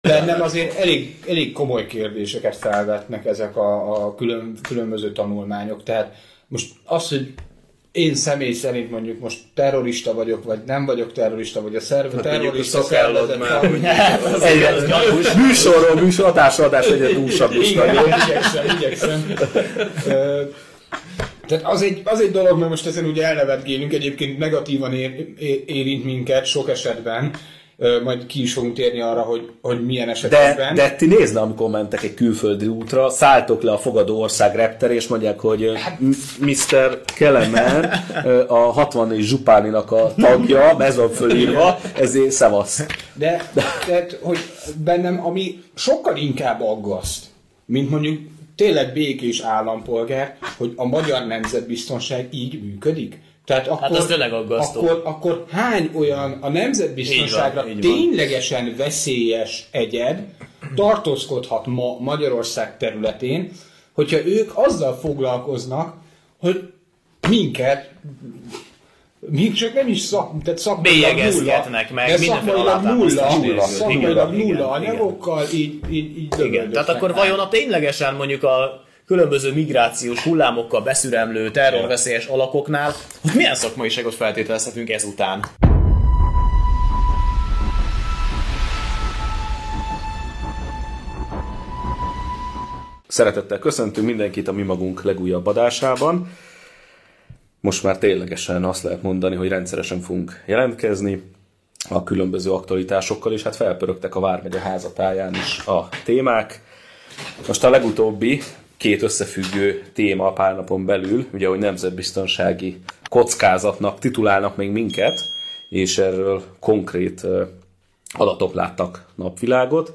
Bennem azért elég, elég komoly kérdéseket felvetnek ezek a, a külön, különböző tanulmányok. Tehát most az, hogy én személy szerint mondjuk most terrorista vagyok, vagy nem vagyok terrorista, vagy a szerve, hát terrorista szervezet már. Műsorról műsor, adásra adás egyre túlsabb Igen, igyekszem, igyekszem. Tehát az egy, az egy dolog, mert most ezen ugye elnevetgélünk, egyébként negatívan ér, érint minket sok esetben, majd ki is fogunk térni arra, hogy, hogy milyen esetekben. De, de ti nézd amikor mentek egy külföldi útra, szálltok le a fogadó ország repter, és mondják, hogy hát, Mr. Kelemen a 60 és Zsupáninak a tagja, ez van fölírva, ezért szevasz. De, de, hogy bennem, ami sokkal inkább aggaszt, mint mondjuk tényleg békés állampolgár, hogy a magyar nemzetbiztonság így működik. Tehát hát akkor, hát az tényleg aggasztó. Akkor, akkor hány olyan a nemzetbiztonságra így van, így ténylegesen van. veszélyes egyed tartózkodhat ma Magyarország területén, hogyha ők azzal foglalkoznak, hogy minket mi csak nem is szak, tehát szakmailag nulla, meg, de szakmailag nulla, nulla, szakmailag nulla anyagokkal, így, így, így igen. Tehát akkor vajon a ténylegesen mondjuk a különböző migrációs hullámokkal beszüremlő terrorveszélyes alakoknál, hogy milyen szakmaiságot feltételezhetünk ezután? Szeretettel köszöntünk mindenkit a mi magunk legújabb adásában. Most már ténylegesen azt lehet mondani, hogy rendszeresen fogunk jelentkezni a különböző aktualitásokkal, és hát felpörögtek a Vármegye házatáján is a témák. Most a legutóbbi két összefüggő téma a pár napon belül, ugye, hogy nemzetbiztonsági kockázatnak titulálnak még minket, és erről konkrét adatok láttak napvilágot,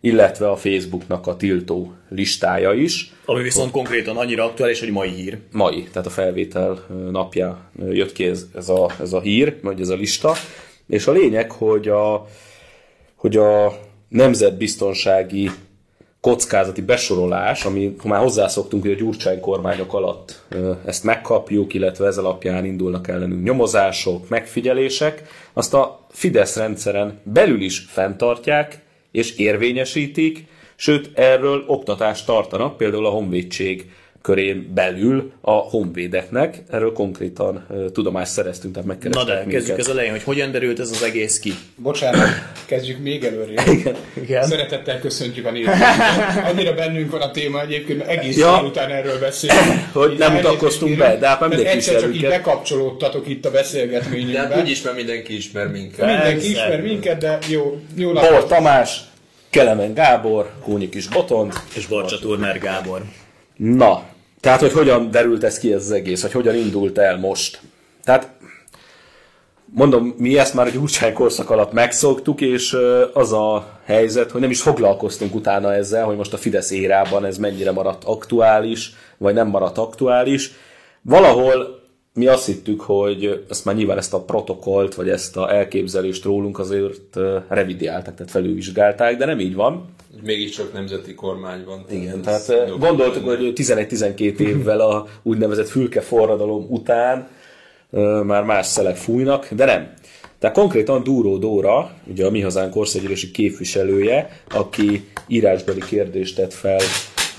illetve a Facebooknak a tiltó listája is. Ami viszont konkrétan annyira aktuális, hogy mai hír. Mai, tehát a felvétel napja jött ki ez, ez, a, ez a hír, vagy ez a lista. És a lényeg, hogy a, hogy a nemzetbiztonsági kockázati besorolás, ami már hozzászoktunk, hogy a Gyurcsány kormányok alatt ezt megkapjuk, illetve ez alapján indulnak ellenünk nyomozások, megfigyelések, azt a Fidesz rendszeren belül is fenntartják és érvényesítik, sőt erről oktatást tartanak, például a Honvédség körén belül a honvédeknek. Erről konkrétan tudomást szereztünk, tehát megkerestek Na de, minket. kezdjük az elején, hogy hogyan derült ez az egész ki? Bocsánat, kezdjük még előre. Igen. Igen. Szeretettel köszöntjük a nézőket. Annyira bennünk van a téma egyébként, egész ja. után erről beszélünk. hogy nem mutatkoztunk be, de hát nem mindenki Egyszer csak így bekapcsolódtatok itt a beszélgetményünkbe. De úgyis, mert mindenki ismer minket. Mindenki ismer minket, de jó, jó napot. Tamás, Kelemen Gábor, Kúnyi Kis Botond és Barcsa Turner Gábor. Na, tehát, hogy hogyan derült ez ki ez az egész, hogy hogyan indult el most. Tehát mondom, mi ezt már egy Gyurcsány korszak alatt megszoktuk, és az a helyzet, hogy nem is foglalkoztunk utána ezzel, hogy most a Fidesz érában ez mennyire maradt aktuális, vagy nem maradt aktuális. Valahol mi azt hittük, hogy ezt már nyilván ezt a protokollt, vagy ezt a elképzelést rólunk azért revidiálták, tehát felülvizsgálták, de nem így van mégiscsak nemzeti kormány van. Igen, tehát eh, gondoltuk, hogy 11-12 évvel a úgynevezett fülke forradalom után eh, már más szelek fújnak, de nem. Tehát konkrétan Dúró Dóra, ugye a Mi Hazánk országgyűlési képviselője, aki írásbeli kérdést tett fel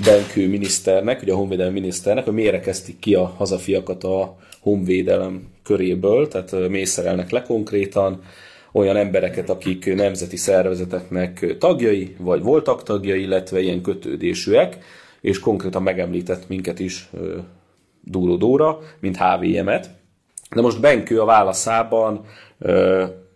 Benkő miniszternek, ugye a honvédelmi miniszternek, hogy miért kezdték ki a hazafiakat a honvédelem köréből, tehát eh, mészerelnek le konkrétan, olyan embereket, akik nemzeti szervezeteknek tagjai, vagy voltak tagjai, illetve ilyen kötődésűek, és konkrétan megemlített minket is Dúró Dóra, mint HVM-et. De most Benkő a válaszában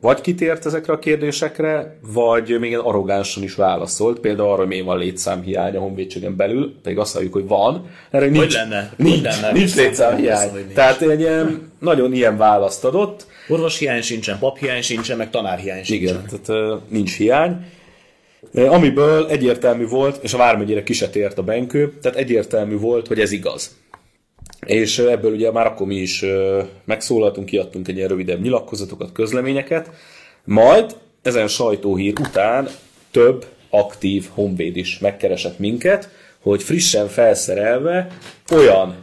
vagy kitért ezekre a kérdésekre, vagy még ilyen arrogánsan is válaszolt, például arra, hogy miért van létszámhiány a honvédségen belül, pedig azt halljuk, hogy van. Erre nincs, hogy lenne? Nincs, hogy lenne? nincs létszámhiány. Tehát egy ilyen, nagyon ilyen választ adott. Orvos hiány sincsen, pap hiány sincsen, meg tanár hiány sincsen. Igen, tehát nincs hiány. Amiből egyértelmű volt, és a Vármegyére kisetért a Benkő, tehát egyértelmű volt, hogy ez igaz. És ebből ugye már akkor mi is megszólaltunk, kiadtunk egy ilyen rövidebb nyilatkozatokat, közleményeket, majd ezen sajtóhír után több aktív honvéd is megkeresett minket, hogy frissen felszerelve olyan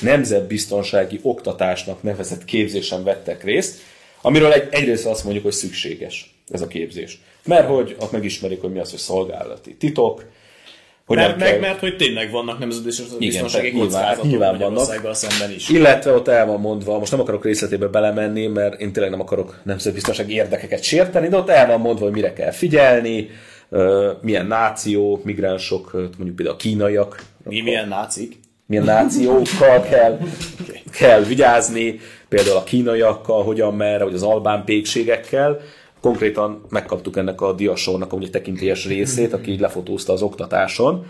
nemzetbiztonsági oktatásnak nevezett képzésen vettek részt, amiről egy, egyrészt azt mondjuk, hogy szükséges. ez a képzés. Mert hogy ott megismerik, hogy mi az, hogy szolgálati titok, hogyan mert, kell... meg, mert hogy tényleg vannak nemzetbiztonsági kockázatok nyilván vannak. szemben is. Illetve ott el van mondva, most nem akarok részletébe belemenni, mert én tényleg nem akarok nemzetbiztonsági érdekeket sérteni, de ott el van mondva, hogy mire kell figyelni, milyen náció, migránsok, mondjuk például a kínaiak. Mi, milyen nácik? Milyen nációkkal kell, kell vigyázni, például a kínaiakkal, hogyan merre, vagy az albán pékségekkel. Konkrétan megkaptuk ennek a diasornak a tekintélyes részét, aki így lefotózta az oktatáson.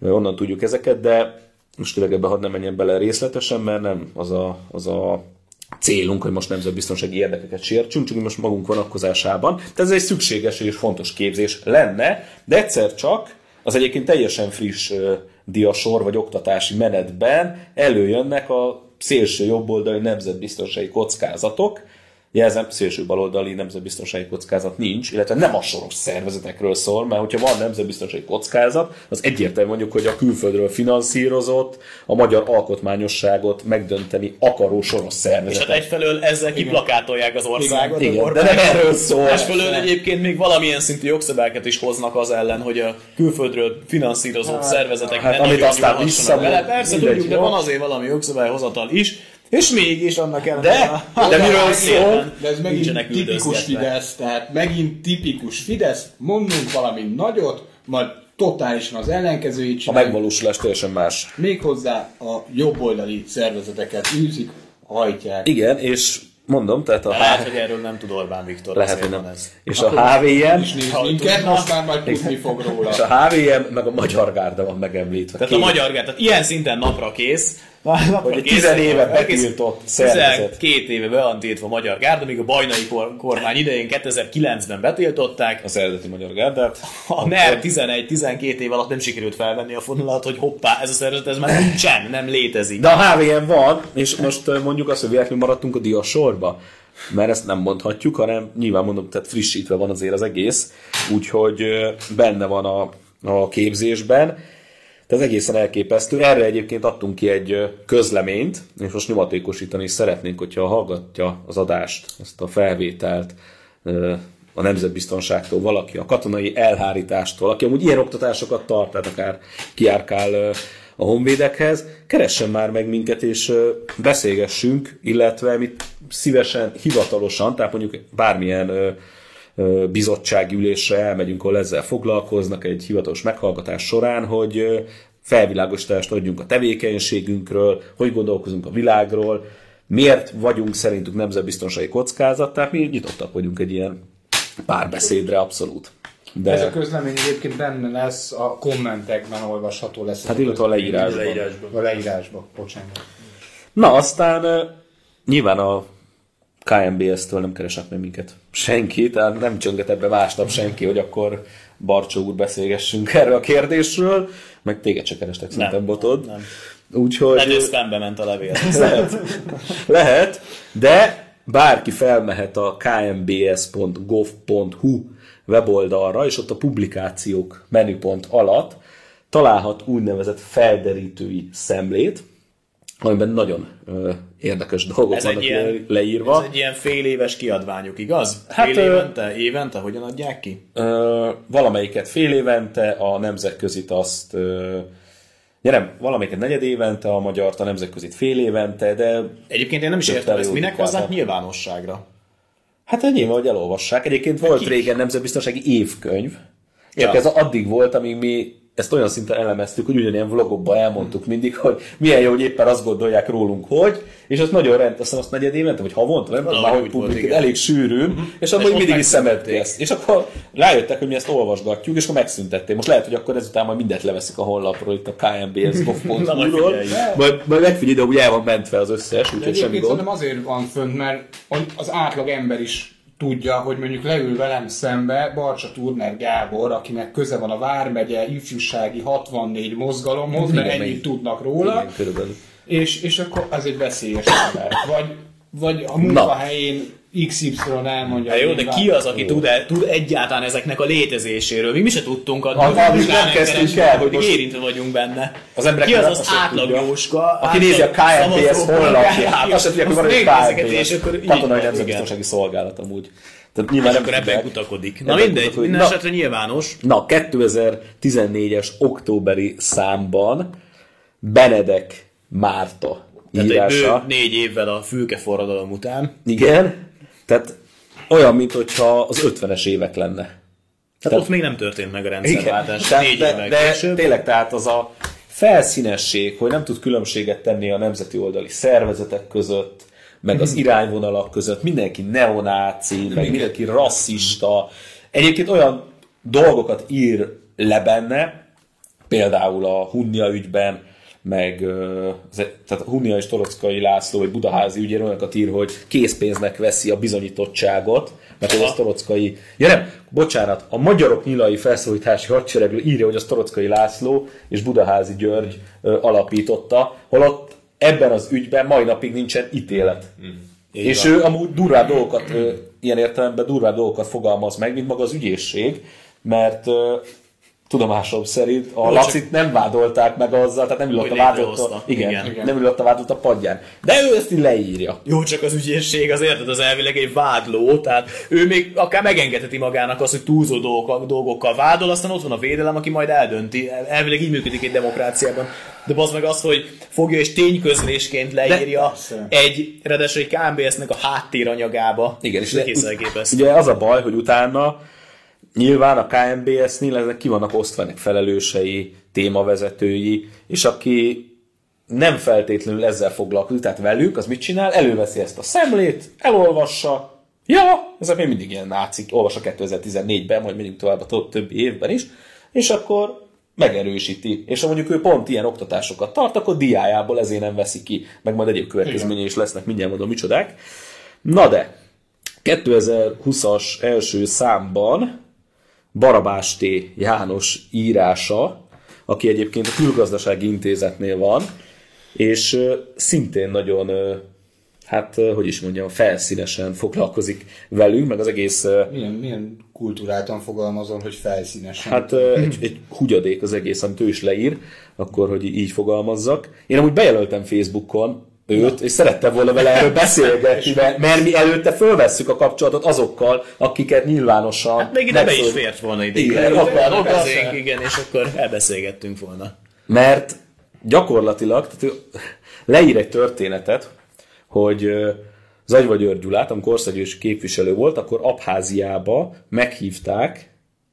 Onnan tudjuk ezeket, de most tényleg ebbe hadd nem menjen bele részletesen, mert nem az a, az a célunk, hogy most nemzetbiztonsági érdekeket sértsünk, csak most magunk vonatkozásában. Tehát ez egy szükséges és fontos képzés lenne, de egyszer csak az egyébként teljesen friss diasor vagy oktatási menetben előjönnek a szélső jobboldali nemzetbiztonsági kockázatok, Jelzem, szélső baloldali nemzetbiztonsági kockázat nincs, illetve nem a soros szervezetekről szól, mert hogyha van nemzetbiztonsági kockázat, az egyértelmű mondjuk, hogy a külföldről finanszírozott, a magyar alkotmányosságot megdönteni akaró soros szervezetek. És hát egyfelől ezzel kiplakátolják az országot. Igen, igen de nem erről szól. Másfelől egyébként még valamilyen szintű jogszabályokat is hoznak az ellen, hogy a külföldről finanszírozott hát, szervezetek hát, amit aztán vissza. Persze tudjuk, de van azért valami jogszabályhozatal is, és mégis annak ellenére. De, de miről szól? De ez megint tipikus Fidesz, tehát megint tipikus Fidesz, mondunk valami nagyot, majd totálisan az ellenkezőjét csináljuk. A megvalósulás teljesen más. Méghozzá a jobboldali szervezeteket űzik, hajtják. Igen, és mondom, tehát a Lehet, hogy erről nem tud Orbán Viktor. Lehet, hogy nem. Ez. És a HVM... minket, most már majd tudni fog róla. És a HVM, meg a Magyar Gárda van megemlítve. Tehát Két. a Magyar Gárda, tehát ilyen szinten napra kész, hogy egy tizen éve betiltott szervezet. Két éve be van tiltva a Magyar Gárda, míg a bajnai kormány idején 2009-ben betiltották. Az eredeti Magyar Gárdát. A NER 11-12 év alatt nem sikerült felvenni a fonalat, hogy hoppá, ez a szervezet ez már nincsen, nem létezik. De a HVM van, és most mondjuk azt, hogy véletlenül maradtunk a dia sorba mert ezt nem mondhatjuk, hanem nyilván mondom, tehát frissítve van azért az egész, úgyhogy benne van a, a képzésben. Tehát egészen elképesztő. Erre egyébként adtunk ki egy közleményt, és most nyomatékosítani is szeretnénk, hogyha hallgatja az adást, ezt a felvételt a nemzetbiztonságtól valaki, a katonai elhárítástól, aki amúgy ilyen oktatásokat tart, tehát akár kiárkál a honvédekhez, keressen már meg minket, és beszélgessünk, illetve mi szívesen, hivatalosan, tehát mondjuk bármilyen bizottsági ülésre elmegyünk, ahol ezzel foglalkoznak egy hivatalos meghallgatás során, hogy felvilágosítást adjunk a tevékenységünkről, hogy gondolkozunk a világról, miért vagyunk szerintük nemzetbiztonsági kockázat, tehát mi nyitottak vagyunk egy ilyen párbeszédre abszolút. De... Ez a közlemény egyébként benne lesz, a kommentekben olvasható lesz. Hát illetve a leírásban. A leírásban. A leírásban, bocsánat. Na, aztán nyilván a KMBS-től nem keresnek meg minket senki, tehát nem csönget ebbe másnap senki, hogy akkor Barcsó úr beszélgessünk erről a kérdésről, meg téged se kerestek szerintem botod. Nem. Úgyhogy... Lehet, ment a levél. lehet, lehet, de bárki felmehet a kmbs.gov.hu weboldalra, és ott a publikációk menüpont alatt találhat úgynevezett felderítői szemlét, amiben nagyon ö, érdekes dolgok ez vannak ilyen, leírva. Ez egy ilyen fél éves kiadványuk, igaz? Hát, fél évente? Évente? Hogyan adják ki? Ö, valamelyiket fél évente, a nemzetközit azt ö, Ja nem, valamelyiket negyed évente, a magyar a nemzetközit fél évente, de... Egyébként én nem is értem ezt, minek hozzák nyilvánosságra? Hát nyilván, hogy elolvassák. Egyébként volt régen nemzetbiztonsági évkönyv, csak ja. ez addig volt, amíg mi ezt olyan szinten elemeztük, hogy ugyanilyen vlogokban elmondtuk mindig, hogy milyen jó, hogy éppen azt gondolják rólunk, hogy, és azt nagyon rend, aztán azt negyed évente, vagy havonta, nem tudom, hogy publik, elég sűrű, uh-huh. és akkor mindig is szemelték ezt. És akkor rájöttek, hogy mi ezt olvasgatjuk, és akkor megszüntették. Most lehet, hogy akkor ezután majd mindent leveszik a honlapról, itt a kmbs.ru-ról, majd, majd megfigyelj, de úgy el van mentve az összes, úgyhogy semmi gond. azért van fönt, mert az átlag ember is tudja, hogy mondjuk leül velem szembe Barcsa Turner Gábor, akinek köze van a Vármegye ifjúsági 64 mozgalomhoz, mert ennyit tudnak róla. Igen, és, és akkor az egy veszélyes ember. Vagy, vagy a munkahelyén XY elmondja. Hát jó, de ki az, aki tud, -e, tud egyáltalán ezeknek a létezéséről? Mi, mi se tudtunk adni. Ha, ha nem kezdtünk el, hogy most érintve vagyunk benne. Az emberek ki az az átlag Jóska? Aki nézi a KNPS honlapját, azt se tudják, hogy van egy KNPS, katonai nemzetbiztonsági szolgálat amúgy. Tehát nyilván nem Akkor ebben kutakodik. Na Ebben mindegy, kutakodik. minden Na, esetre nyilvános. Na, 2014-es októberi számban Benedek Márta Tehát egy bő négy évvel a fülke forradalom után. Igen, tehát olyan, mintha az 50-es évek lenne. Tehát ott még nem történt meg a rendszerváltás. Tehát, Négy de, de később. tényleg tehát az a felszínesség, hogy nem tud különbséget tenni a nemzeti oldali szervezetek között, meg az irányvonalak között, mindenki neonáci, meg mindenki rasszista. Egyébként olyan dolgokat ír le benne, például a Hunnia ügyben, meg az- tehát a Hunnia és Torockai László, vagy Budaházi ügyéről olyanokat ír, hogy készpénznek veszi a bizonyítottságot, mert hogy az Torockai... Ja nem, bocsánat, a magyarok nyilai felszólítási hadseregről írja, hogy az Torockai László és Budaházi György alapította, holott ebben az ügyben mai napig nincsen ítélet. És ő amúgy durvá dolgokat, ilyen értelemben durvá dolgokat fogalmaz meg, mint maga az ügyészség, mert tudomásom szerint a Jó, Lacit nem vádolták meg azzal, tehát nem ülött a létrehozta. igen, Igen. igen. nem ülött a vádott a padján. De ő ezt így leírja. Jó, csak az ügyészség az érted, az elvileg egy vádló, tehát ő még akár megengedheti magának azt, hogy túlzó dolgokkal, dolgokkal vádol, aztán ott van a védelem, aki majd eldönti. Elvileg így működik egy demokráciában. De az meg az, hogy fogja és tényközlésként leírja persze. egy, ráadásul egy KMBS-nek a háttéranyagába. Igen, és és de-. Ugye az a baj, hogy utána nyilván a KMBS-nél ezek ki vannak osztva ennek felelősei, témavezetői, és aki nem feltétlenül ezzel foglalkozik, tehát velük, az mit csinál? Előveszi ezt a szemlét, elolvassa, ja, ezek még mindig ilyen nácik, olvassa 2014-ben, majd mindig tovább a többi évben is, és akkor megerősíti. És ha mondjuk ő pont ilyen oktatásokat tart, akkor diájából ezért nem veszi ki, meg majd egyéb következményei is lesznek, mindjárt mondom, micsodák. Na de, 2020-as első számban Barabás T. János írása, aki egyébként a Külgazdasági Intézetnél van, és szintén nagyon, hát hogy is mondjam, felszínesen foglalkozik velünk, meg az egész, Milyen, milyen kultúráltan fogalmazol, hogy felszínesen. hát egy, egy hugyadék az egész, amit ő is leír, akkor, hogy így fogalmazzak. Én amúgy bejelöltem Facebookon őt, és szerettem volna vele erről beszélgetni, mert, mert mi előtte fölvesszük a kapcsolatot azokkal, akiket nyilvánosan... Hát még ide be is fért volna ide. Igen, Igen, beszéljünk, igen, és akkor elbeszélgettünk volna. Mert gyakorlatilag tehát leír egy történetet, hogy Zagyva György Gyulát, amikor országgyűlési képviselő volt, akkor Abháziába meghívták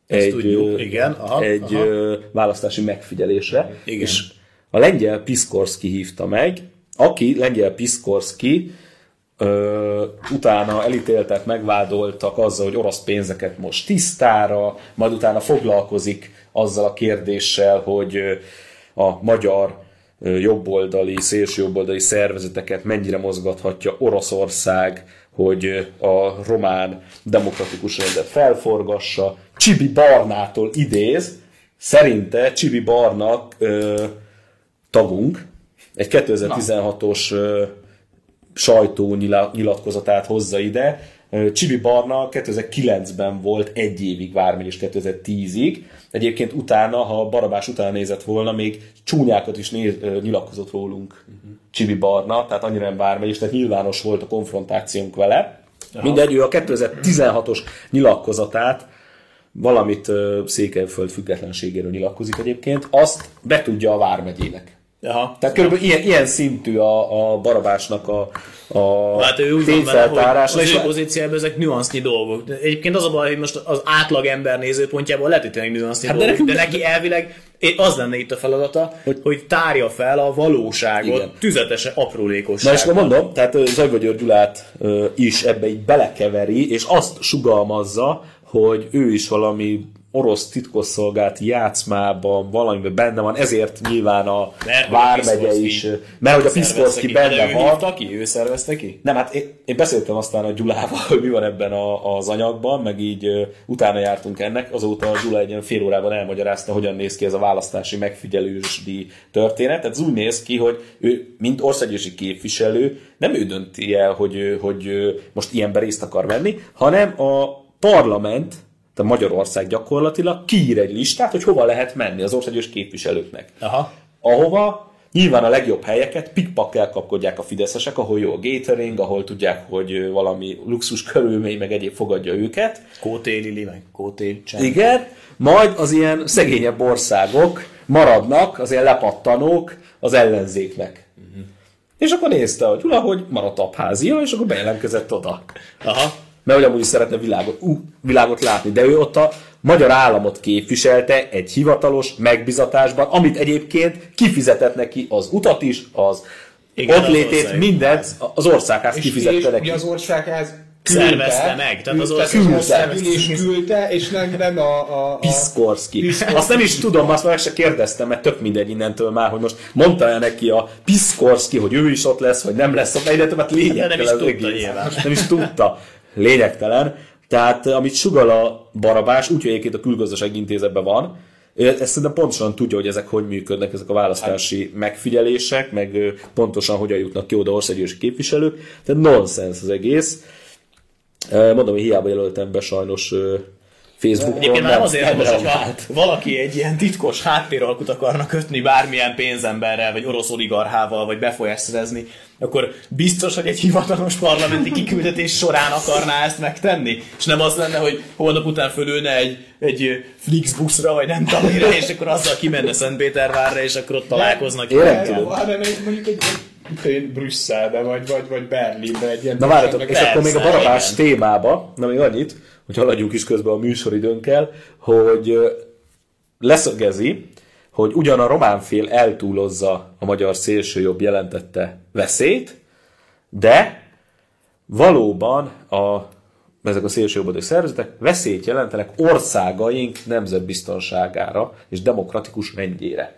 egy, tudjuk, igen, aha, egy aha. választási megfigyelésre, Igen. és a lengyel Piskorski hívta meg, aki lengyel Piskorski ö, utána elítéltek, megvádoltak azzal, hogy orosz pénzeket most tisztára, majd utána foglalkozik azzal a kérdéssel, hogy a magyar jobboldali, szélsőjobboldali szervezeteket mennyire mozgathatja Oroszország, hogy a román demokratikus rendet felforgassa. Csibi Barnától idéz, szerinte Csibi Barnak ö, tagunk, egy 2016-os ö, sajtó nyila- nyilatkozatát hozza ide. Csibi Barna 2009-ben volt egy évig vármegyés 2010-ig. Egyébként utána, ha Barabás utána nézett volna, még csúnyákat is néz, nyilatkozott rólunk Csibi Barna, tehát annyira nem vármegyés, tehát nyilvános volt a konfrontációnk vele. Mindegy, ő a 2016-os nyilatkozatát valamit Székelyföld függetlenségéről nyilatkozik egyébként, azt betudja a Vármegyének. Aha. Tehát körülbelül ilyen, ilyen szintű a, a Barabásnak a, a Hát ő úgy van vele, hogy tényfeltárása. az ő pozíciában ezek nüansznyi dolgok. De egyébként az a baj, hogy most az átlag ember nézőpontjából lehet, hogy tényleg nüansznyi Hát de dolgok, de, nekünk- neki elvileg az lenne itt a feladata, hogy, hogy tárja fel a valóságot, Igen. tüzetesen Na aprólékosságban. és akkor mondom, tehát ö, Zajva György Gyulát is ebbe így belekeveri, és azt sugalmazza, hogy ő is valami orosz titkosszolgált játszmában valamiben benne van, ezért nyilván a Mert Vármegye is, mert hogy a Piszkorszki benne ő van, hívta ki? Ő szervezte ki? Nem, hát én, én beszéltem aztán a Gyulával, hogy mi van ebben a, az anyagban, meg így ö, utána jártunk ennek, azóta a Gyula egy ilyen fél órában elmagyarázta, hogyan néz ki ez a választási megfigyelősdi történet. Tehát ez úgy néz ki, hogy ő, mint országgyűlési képviselő, nem ő dönti el, hogy, ő- hogy ő most ilyenben részt akar venni, hanem a parlament, tehát Magyarország gyakorlatilag kiír egy listát, hogy hova lehet menni az országgyűlési képviselőknek Aha. ahova Nyilván a legjobb helyeket pikpakkel kapkodják a fideszesek, ahol jó a gatering, ahol tudják, hogy valami luxus körülmény, meg egyéb fogadja őket. Kóté Lili, meg Kóté Csend. Igen, majd az ilyen szegényebb országok maradnak, az ilyen lepattanók az ellenzéknek. Uh-huh. És akkor nézte, hogy valahogy maradt abházia, és akkor bejelentkezett oda. Aha. Mert hogy amúgy is szeretne világot, uh, világot látni, de ő ott a magyar államot képviselte egy hivatalos megbizatásban, amit egyébként kifizetett neki az utat is, az Igen, ott az létét, ország. mindent az országház És, kifizette és neki. ugye az országház Szervezte meg, tehát az küldte, ország- az országgyűlés küldte, és nem, nem a, a, a Piszkorszki. Piszkorszki. Azt nem is tudom, azt már meg se kérdeztem, mert tök mindegy innentől már, hogy most mondta el neki a Piszkorszki, hogy ő is ott lesz, hogy nem lesz ott, mert ide többet lényegtelen. De nem is az tudta nyilván. Nem is tudta. Lényegtelen. Tehát amit sugal a barabás, úgyhogy egyébként a külgazdasági intézetben van, ezt szerintem pontosan tudja, hogy ezek hogy működnek, ezek a választási megfigyelések, meg pontosan hogyan jutnak ki oda országgyűlési képviselők. Tehát nonsens az egész. Mondom, hogy hiába jelöltem be sajnos Facebookon. Egyébként már nem azért, nem hogy hogyha valaki egy ilyen titkos háttéralkut akarna kötni bármilyen pénzemberrel, vagy orosz oligarchával, vagy befolyást szerezni, akkor biztos, hogy egy hivatalos parlamenti kiküldetés során akarná ezt megtenni. És nem az lenne, hogy holnap után fölülne egy, egy Flixbuszra, vagy nem tudom mire, és akkor azzal kimenne Szentpétervárra, és akkor ott találkoznak. Én nem tudom. hanem mondjuk egy, egy Brüsszelbe, vagy, vagy, vagy Berlinbe egy ilyen... Na várjatok, és Persze, akkor még a barabás igen. témába, na még annyit, hogy haladjunk is közben a műsoridőnkkel, hogy leszögezi, hogy ugyan a román fél eltúlozza a magyar szélsőjobb jelentette veszélyt, de valóban a, ezek a szélsőjobboldali szervezetek veszélyt jelentenek országaink nemzetbiztonságára és demokratikus rendjére.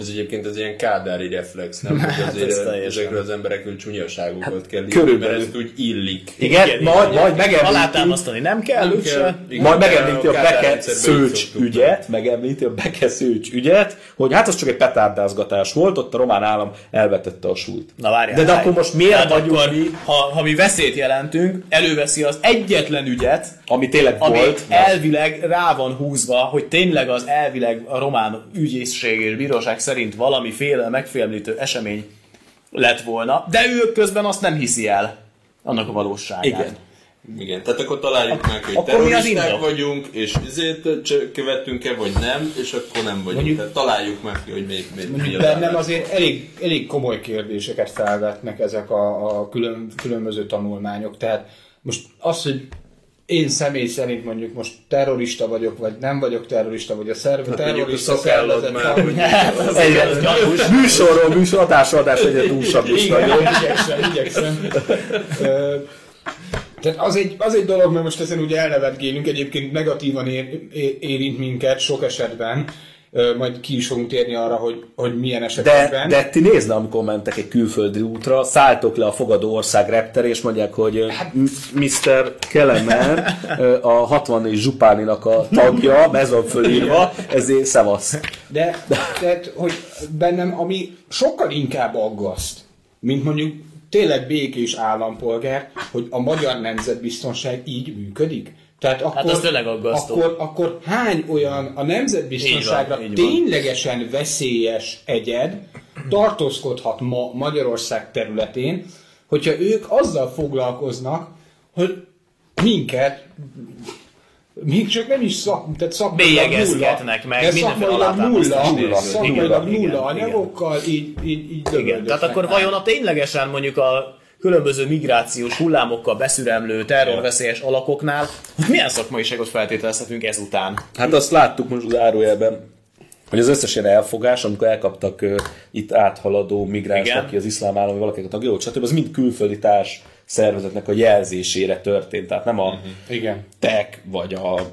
Ez egyébként az ilyen kádári reflex, nem? Hogy azért ez ezekről az emberekről csúnyaságokat kell írni, körülbelül. mert ezt úgy illik. Igen, igen majd, majd megemlíti, Alátámasztani nem kell, Nem kell. Igen, Majd megemlíti a Kádár Beke Szőcs ügyet, megemlíti a Beke Szőcs ügyet, hogy hát az csak egy petárdázgatás volt, ott a román állam elvetette a súlyt. Na várjál. De, de akkor most miért Tehát vagyunk akkor, mi, Ha, ha mi veszélyt jelentünk, előveszi az egyetlen ügyet, ami tényleg ami volt, elvileg rá van húzva, hogy tényleg az elvileg a román ügyészség és bíróság szerint valamiféle megfélemlítő esemény lett volna, de ő közben azt nem hiszi el annak a valóságát. Igen. Igen, tehát akkor találjuk meg, hogy akkor terroristák vagyunk, és ezért követtünk-e, vagy nem, és akkor nem vagyunk. Mondjuk- tehát találjuk meg ki, hogy még, még mi az Bennem azért elég, elég komoly kérdéseket felvetnek ezek a, a külön, különböző tanulmányok. Tehát most az, hogy én személy szerint mondjuk most terrorista vagyok, vagy nem vagyok terrorista, vagy a szerve mondjuk a terrorista szervezet már, hogy- műsorról műsor, adásról adás egyre túlsabb is Igen, nagyon. igyekszem, igyekszem. Tehát az egy, az egy dolog, mert most ezen ugye elnevetgélünk, egyébként negatívan ér, érint minket sok esetben, majd ki is fogunk térni arra, hogy, hogy milyen De, esetekben. de ti nézne, amikor mentek egy külföldi útra, szálltok le a fogadó ország reptere, és mondják, hogy Hát- Mr. Kelemen a 64 zsupáninak a tagja, ez van fölírva, ezért szevasz. De, tehát, hogy bennem, ami sokkal inkább aggaszt, mint mondjuk tényleg békés állampolgár, hogy a magyar nemzetbiztonság így működik. Tehát akkor, az tényleg aggasztó. Akkor, akkor hány olyan a nemzetbiztonságra Így van, így van. ténylegesen veszélyes egyed tartózkodhat ma Magyarország területén, hogyha ők azzal foglalkoznak, hogy minket még csak nem is szak, tehát szakmailag nulla, meg, de szakmailag nulla, nélkül. szakmailag nulla anyagokkal így, így, így Igen, tehát akkor vajon a ténylegesen mondjuk a különböző migrációs hullámokkal beszüremlő terrorveszélyes alakoknál, hogy milyen szakmaiságot feltételezhetünk ezután? Hát azt láttuk most az árójelben, hogy az összes ilyen elfogás, amikor elkaptak uh, itt áthaladó migráns, Igen. aki az iszlám állam, vagy valakinek a tagja volt, stb. az mind külföldi társ szervezetnek a jelzésére történt. Tehát nem a uh-huh. Igen. tek, vagy a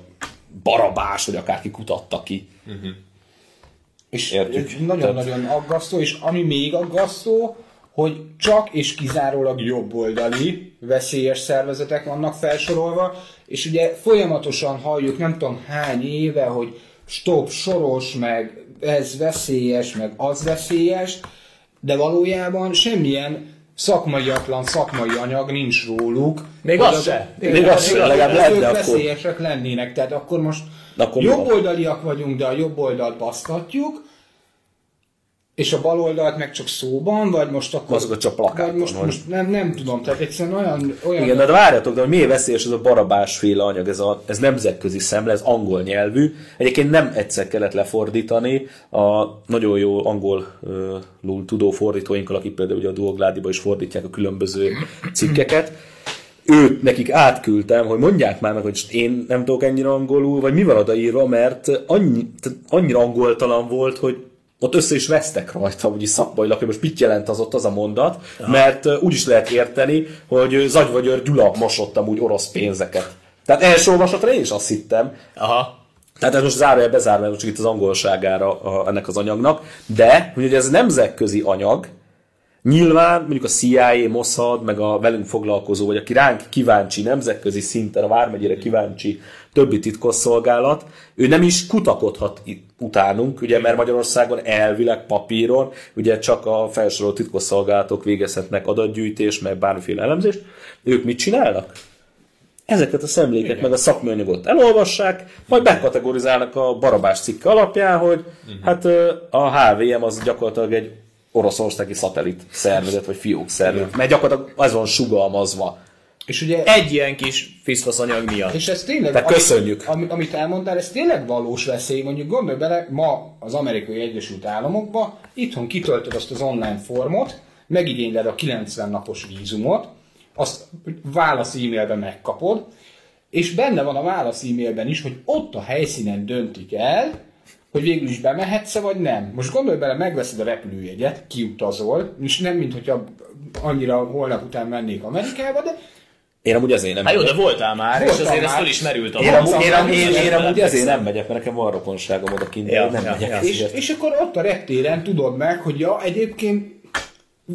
barabás, vagy akárki kutatta ki. És Értjük. nagyon-nagyon aggasztó, és ami még aggasztó, hogy csak és kizárólag jobboldali veszélyes szervezetek vannak felsorolva, és ugye folyamatosan halljuk nem tudom hány éve, hogy stop, soros, meg ez veszélyes, meg az veszélyes, de valójában semmilyen szakmaiatlan szakmai anyag nincs róluk. Még az azok- se. Igen, Még az se, legalább lehetne akkor. veszélyesek lennének. Tehát akkor most akkor jobboldaliak vagyunk, de a jobb oldalt basztatjuk, és a bal oldalt meg csak szóban, vagy most akkor... Azokat csak plakáton, Vagy most, vagy- most nem, nem tudom, tehát egyszerűen olyan... olyan Igen, de várjatok, de hogy miért veszélyes ez a barabásféle anyag, ez, a, ez nemzetközi szemle, ez angol nyelvű. Egyébként nem egyszer kellett lefordítani, a nagyon jó angol uh, tudó fordítóinkkal, akik például ugye a Duogládiba is fordítják a különböző cikkeket. Őt nekik átküldtem, hogy mondják már meg, hogy én nem tudok ennyire angolul, vagy mi van odaírva, mert annyi, annyira angoltalan volt, hogy ott össze is vesztek rajta, úgyis szakmailag, hogy most mit jelent az ott az a mondat, mert uh, úgy is lehet érteni, hogy Zagyvagyör Gyula mosott amúgy orosz pénzeket. Tehát első olvasatra én is azt hittem, Aha. tehát ez most zárója bezárva, csak itt az angolságára a, ennek az anyagnak, de hogy ez nemzetközi anyag, Nyilván mondjuk a CIA, Mossad, meg a velünk foglalkozó, vagy aki ránk kíváncsi nemzetközi szinten, a Vármegyére kíváncsi többi titkosszolgálat, ő nem is kutakodhat utánunk, ugye, mert Magyarországon elvileg papíron, ugye csak a felsorolt titkosszolgálatok végezhetnek adatgyűjtés, meg bármiféle elemzést. Ők mit csinálnak? Ezeket a szemléket, Igen. meg a szakműanyagot elolvassák, majd bekategorizálnak a barabás cikke alapján, hogy uh-huh. hát a HVM az gyakorlatilag egy oroszországi szatellit szervezet, vagy fiók szervezet, mert gyakorlatilag az van sugalmazva. És ugye Egy ilyen kis fiszfaszanyag miatt. És ez tényleg, Tehát köszönjük. Amit, amit elmondtál, ez tényleg valós veszély. Mondjuk gondolj bele, ma az Amerikai Egyesült Államokban itthon kitöltöd azt az online formot, megigényled a 90 napos vízumot, azt válasz e-mailben megkapod, és benne van a válasz e-mailben is, hogy ott a helyszínen döntik el, hogy végül is bemehetsz vagy nem. Most gondolj bele, megveszed a repülőjegyet, kiutazol, és nem, mint hogyha annyira holnap után mennék Amerikába, de Én amúgy ezért nem Hát jó, de voltál már, és Voltam azért ez már. fölismerült a Én, amúgy, én, amúgy- én, én, én amúgy ezért nem megyek, mert nekem van rokonságom oda kint, Ja, én nem ja, megyek ja. És, és akkor ott a reptéren tudod meg, hogy ja, egyébként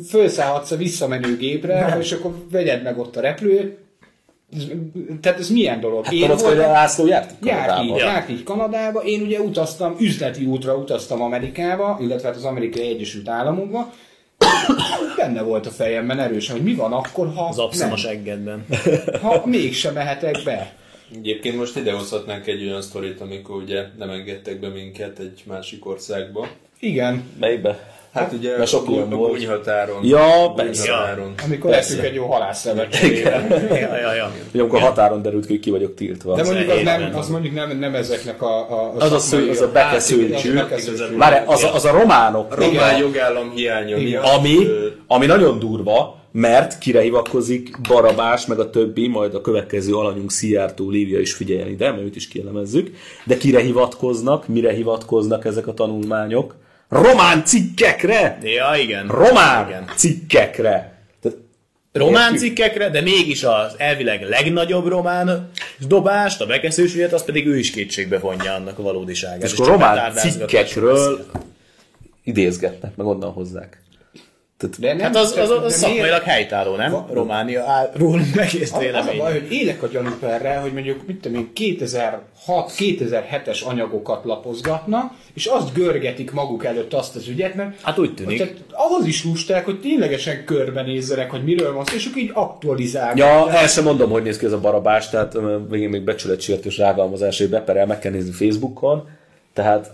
felszállhatsz a visszamenő gépre, és akkor vegyed meg ott a repülőt. Ez- Tehát ez milyen dolog? Hát hogy a László járt járt így, Kanadába? járt így Kanadába, én ugye utaztam, üzleti útra utaztam Amerikába, illetve hát az Amerikai Egyesült Államokba, benne volt a fejemben erősen, hogy mi van akkor, ha, Az abszom a nem, seggedben. ha mégsem mehetek be. Egyébként most idehozhatnánk egy olyan sztorit, amikor ugye nem engedtek be minket egy másik országba. Igen, Melyikbe? Hát ugye Mert sok a, ilyen a volt. gúnyhatáron. Ja, A persze. gúnyhatáron. amikor leszünk egy jó halászszövetségével. Ja, ja, ja. Ugye, amikor határon derült ki, hogy ki vagyok tiltva. De mondjuk az, nem, az mondjuk nem, nem ezeknek a, a, az a, az a bekeszülcsű. Hát, igen, az a az, a- az a románok. Román Igen. jogállam hiánya Igen. Ami, ami nagyon durva, mert kire hivatkozik Barabás, meg a többi, majd a következő alanyunk Szijjártó Lívia is figyeljen ide, mert őt is kielemezzük. De kire hivatkoznak, mire hivatkoznak ezek a tanulmányok? Román cikkekre! Ja, igen. Román Igen. cikkekre! Román Értjük? cikkekre, de mégis az elvileg legnagyobb román dobást, a bekeszős ügyet, az pedig ő is kétségbe vonja annak a valódiságát. És És akkor román cikkekről idézgetnek, meg onnan hozzák. Tehát, De nem, Hát az, az, az miért- szakmailag helytálló, nem? Va- Románia áll rólunk egész Az, az a vélemény. baj, hogy élek a gyanúperre, hogy mondjuk, mit tudom én, 2006-2007-es anyagokat lapozgatnak, és azt görgetik maguk előtt azt az ügyet, mert Hát úgy tűnik. Tehát ahhoz is lusták, hogy ténylegesen körbenézzenek, hogy miről van szó, és akkor így aktualizálnak. Ja, el sem mondom, hogy néz ki ez a barabás, tehát végén még becsületsértős rágalmazás, hogy beperel, meg kell nézni Facebookon. Tehát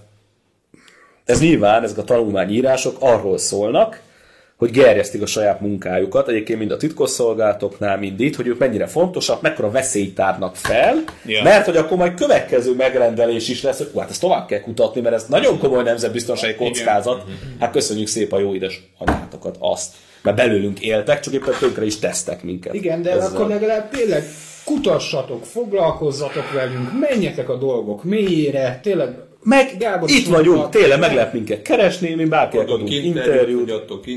ez nyilván, ezek a tanulmányírások arról szólnak, hogy gerjesztik a saját munkájukat, egyébként mind a titkosszolgálatoknál, mind itt, hogy ők mennyire fontosak, mekkora veszélyt tárnak fel, Ja. mert hogy akkor majd következő megrendelés is lesz, hogy hát ezt tovább kell kutatni, mert ez nagyon komoly nemzetbiztonsági kockázat. Hát köszönjük szépen a jó édes anyátokat, azt. Mert belőlünk éltek, csak éppen tönkre is tesztek minket. Igen, de Ezzel. akkor legalább tényleg kutassatok, foglalkozzatok velünk, menjetek a dolgok mélyére, tényleg Meg Gábor itt vagyunk, mondta, tényleg meg lehet minket keresni, mi bárkinek Adunk interjút,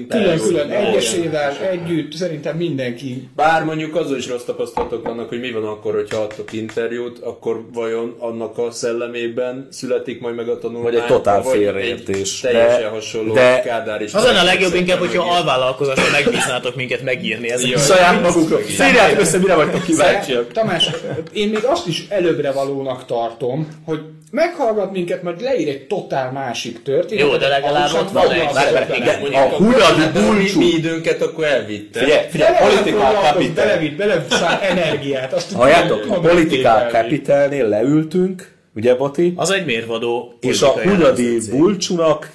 külön-külön egyesével együtt, szerintem mindenki Bár mondjuk azon is rossz tapasztalatok vannak, hogy mi van akkor, hogyha adtok interjút, akkor vajon annak a szellemében születik majd meg a tanulmány? Vagy egy totál félreértés. Teljesen De- hasonló de- Kádár is. Az lenne a legjobb inkább, hogyha alvállalkozásra megbíznátok minket megírni ezeket. Jaj. Saját magukról. Szírjátok össze, mire vagytok kíváncsiak. Tamás, én még azt is előbbre valónak tartom, hogy meghallgat minket, majd leír egy totál másik történetet. Jó, de legalább ott van egy- Várj, várj, vele. igen, Mondjuk a mi, bulcsú. mi időnket akkor elvitte. Figyelj, figyelj, foglalkozott, Capital. Belevitt, belevitt energiát. Azt Halljátok, értékelni. Capitalnél leültünk, ugye Boti? Az egy mérvadó És a hulladi bulcsúnak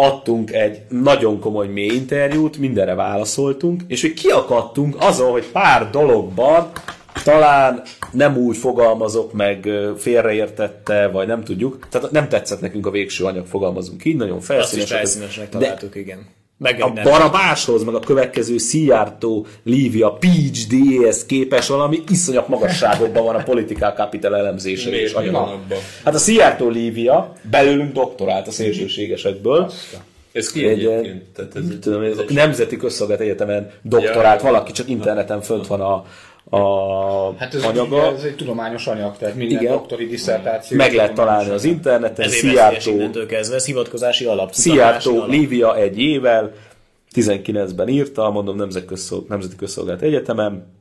adtunk egy nagyon komoly mély interjút, mindenre válaszoltunk, és hogy kiakadtunk azon, hogy pár dologban talán nem úgy fogalmazok meg, félreértette, vagy nem tudjuk. Tehát nem tetszett nekünk a végső anyag, fogalmazunk így, nagyon felszínes. Azt is felszínesnek találtuk, de igen. Meg a Barabáshoz, meg a következő Szijjártó, Lívia, Peach D-hez képes valami iszonyat magasságokban van a politikál capital elemzése és anyaga. Hát a Szijjártó Lívia belőlünk doktorált a szélsőségesekből. Ez ki egy, egyébként? Tehát ez, tudom, ez a Nemzeti Közszolgált Egyetemen doktorált, ja, valaki csak interneten fönt van a, a hát ez anyaga. Egy, ez egy tudományos anyag, tehát minden Igen. doktori diszertáció. Meg lehet találni az interneten. Szijjártó, kezdve, ez hivatkozási alap. Szijjártó Lívia egy évvel, 19-ben írta, mondom Nemzeti Közszolgált Egyetemen,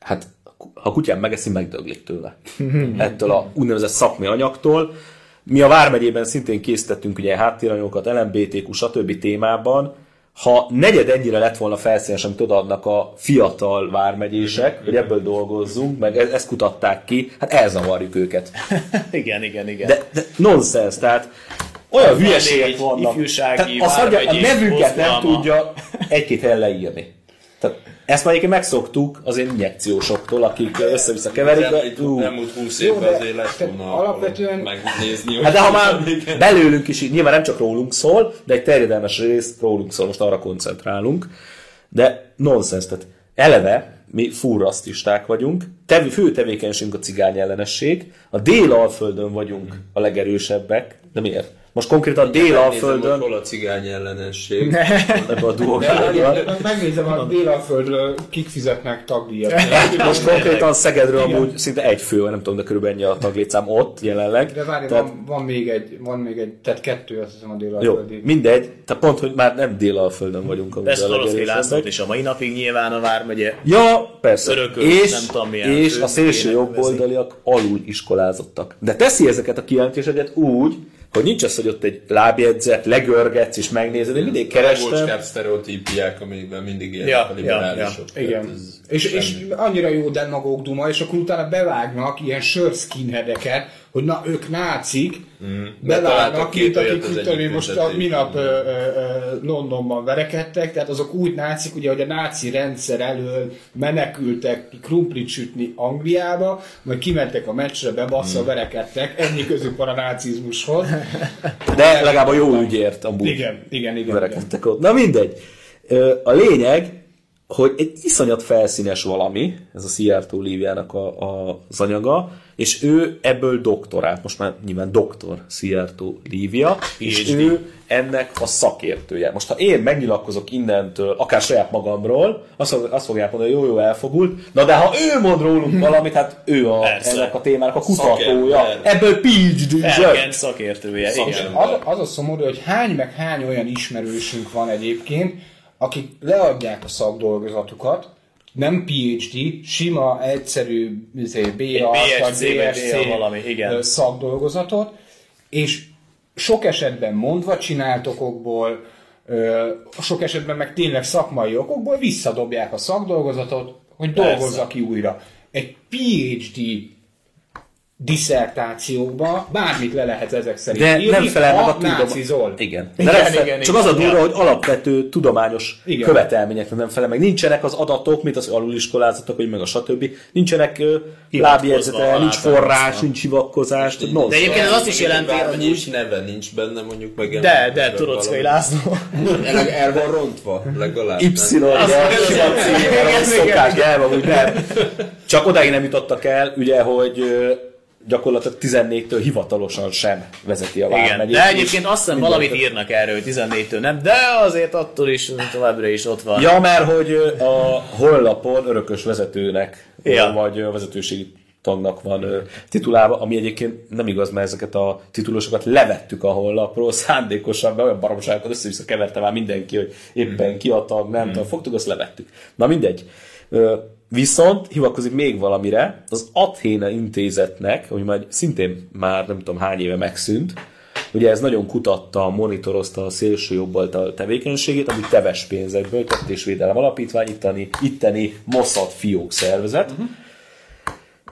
hát ha kutyám megeszi, megdöglik tőle. Ettől a úgynevezett szakmai anyagtól. Mi a Vármegyében szintén készítettünk ugye háttéranyagokat, LMBTQ, stb. témában, ha negyed ennyire lett volna felszínes, amit odaadnak a fiatal vármegyések, hogy ebből dolgozzunk, meg e- ezt kutatták ki, hát elzavarjuk őket. igen, igen, igen. De, de nonsens, tehát olyan hülyeségek vannak. Tehát az, hogy a nevünket nem tudja egy-két helyen leírni. Tehát ezt már egyébként megszoktuk az én injekciósoktól, akik össze-vissza keverik. Nem úgy 20 évben azért lett volna alapvetően megnézni. Hát de ha már belőlünk is, nyilván nem csak rólunk szól, de egy terjedelmes rész rólunk szól, most arra koncentrálunk. De nonsens, tehát eleve mi furrasztisták vagyunk, tev, fő tevékenységünk a cigány ellenesség, a délalföldön vagyunk a legerősebbek, de miért? Most konkrétan Délalföldön... Hol a cigány ellenesség? Ebben a durvságban. Megnézem a Délalföldről, kik fizetnek tagdíjat. Most konkrétan Szegedről amúgy szinte egy fő, nem tudom, de körülbelül ennyi a taglétszám ott jelenleg. De várj, tehát... van, van, még egy, van még egy, tehát kettő azt hiszem a Délalföldi. Jó, mindegy, tehát pont, hogy már nem Délalföldön vagyunk. De ezt Oroszki Lászlót és a mai napig nyilván a Vármegye. Ja, persze. Örököl, és, nem tudom milyen és a szélső jobboldaliak alul iskolázottak. De teszi ezeket a kijelentéseket úgy, hogy nincs az, hogy ott egy lábjegyzet, legörgetsz és megnézed, én mindig kerestem. A sztereotípiák, amikben mindig ilyen ja, a liberálisok. Ja, ja. Igen. És, és annyira jó demagóg duma, és akkor utána bevágnak ilyen sörskinheadeket, hogy na, ők nácik, mm. bevágnak, mint akik tudom, most a minap ö, ö, ö, Londonban verekedtek, tehát azok úgy nácik, ugye, hogy a náci rendszer elől menekültek krumplit sütni Angliába, majd kimentek a meccsre, bebassza, mm. verekedtek, ennyi közük van a nácizmushoz. De legalább a jó ügyért amúgy igen, igen, igen, verekedtek igen. ott. Na mindegy. A lényeg, hogy egy iszonyat felszínes valami, ez a Szijjártó Líviának a, a, az anyaga, és ő ebből doktorát, most már nyilván doktor Szijjártó Lívia, és ő ennek a szakértője. Most ha én megnyilatkozok innentől, akár saját magamról, azt, azt fogják mondani, hogy jó, jó, elfogult, na de ha ő mond rólunk valamit, hát ő a, ennek a témának a kutatója, Szakértő. ebből phd szakértője, igen. Az, az a szomorú, hogy hány meg hány olyan ismerősünk van egyébként, akik leadják a szakdolgozatukat, nem PhD, sima, egyszerű BA, BSC, BSC valami, igen. szakdolgozatot, és sok esetben mondva csinált okokból, sok esetben meg tényleg szakmai okokból visszadobják a szakdolgozatot, hogy dolgozza ki újra. Egy PhD diszertációkba bármit le lehet ezek szerint De írni, nem felel meg a tudomány. Igen. De igen, nem fel... igen, Csak igen, az a durva, hogy alapvető tudományos igen. követelményeknek nem felel meg. Nincsenek az adatok, mint az aluliskolázatok, vagy meg a stb. Nincsenek lábjegyzete, nincs forrás, nincs hivatkozás. De, de egyébként ez azt is jelenti, hogy nincs neve, nincs benne mondjuk meg. De, de Turockai László. El van rontva, legalább. Y, szokás, el van, úgy nem. Csak odáig nem jutottak el, ugye, hogy gyakorlatilag 14-től hivatalosan sem vezeti a vármegyét. Igen, de egyébként azt hiszem valamit írnak erről, 14-től nem, de azért attól is továbbra is ott van. Ja, mert hogy a honlapon örökös vezetőnek, ja. vagy vezetőségi tagnak van titulálva, ami egyébként nem igaz, mert ezeket a titulosokat levettük a honlapról, szándékosan, mert olyan baromságokat össze-vissza keverte már mindenki, hogy éppen ki a tag, nem mm. tudom, fogtuk, azt levettük. Na mindegy. Viszont hivatkozik még valamire, az Athéna intézetnek, ami már szintén már nem tudom hány éve megszűnt, ugye ez nagyon kutatta, monitorozta a szélső jobboldal tevékenységét, ami teves pénzekből, tettésvédelem alapítvány, itteni, itteni Mossad fiók szervezet, uh-huh.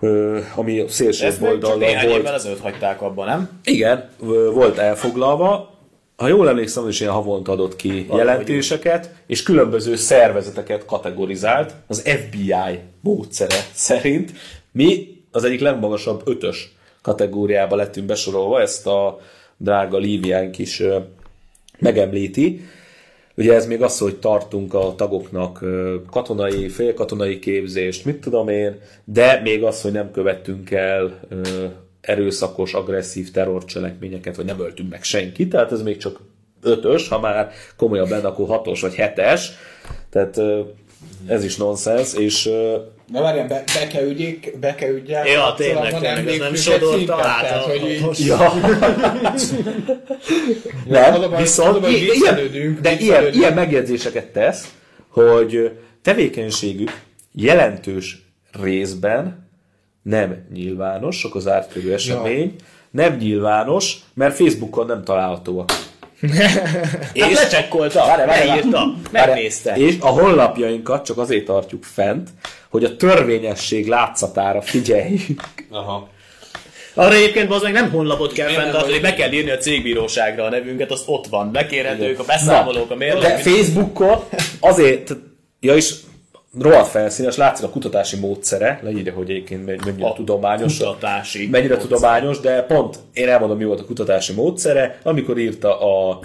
Ö, ami szélső jobboldal volt. Néhány évvel ezelőtt hagyták abban, nem? Igen, volt elfoglalva, ha jól emlékszem, is ilyen havonta adott ki Valahogy jelentéseket, és különböző szervezeteket kategorizált az FBI módszere szerint. Mi az egyik legmagasabb ötös kategóriába lettünk besorolva, ezt a drága Líviánk is megemlíti. Ugye ez még az, hogy tartunk a tagoknak katonai, félkatonai képzést, mit tudom én, de még az, hogy nem követtünk el erőszakos, agresszív terrorcselekményeket, vagy nem öltünk meg senkit, tehát ez még csak ötös, ha már komolyabban, akkor hatos vagy hetes, tehát ez is nonsens, és Na várjál, be, be kell ügyék, be kell ügyel. Ja, tényleg, tényleg, ez nem sodorta át. hogy így... Ja. nem, viszont ilyen, de ilyen, ilyen megjegyzéseket tesz, hogy tevékenységük jelentős részben nem nyilvános, sok az ártkörű esemény, ja. nem nyilvános, mert Facebookon nem találhatóak. és hát lecsekkolta, várj, várj, leírta, megnézte. És a honlapjainkat csak azért tartjuk fent, hogy a törvényesség látszatára figyeljünk. Aha. Arra egyébként az meg nem honlapot kell fenntartani, be kell írni a cégbíróságra a nevünket, az ott van. Bekérhetők a beszámolók, a mérlek. De Facebookon azért, ja is rohadt felszínes, látszik a kutatási módszere, leírja, hogy egyébként mennyire a tudományos. Kutatási mennyire módszer. tudományos, de pont én elmondom, mi volt a kutatási módszere, amikor írta a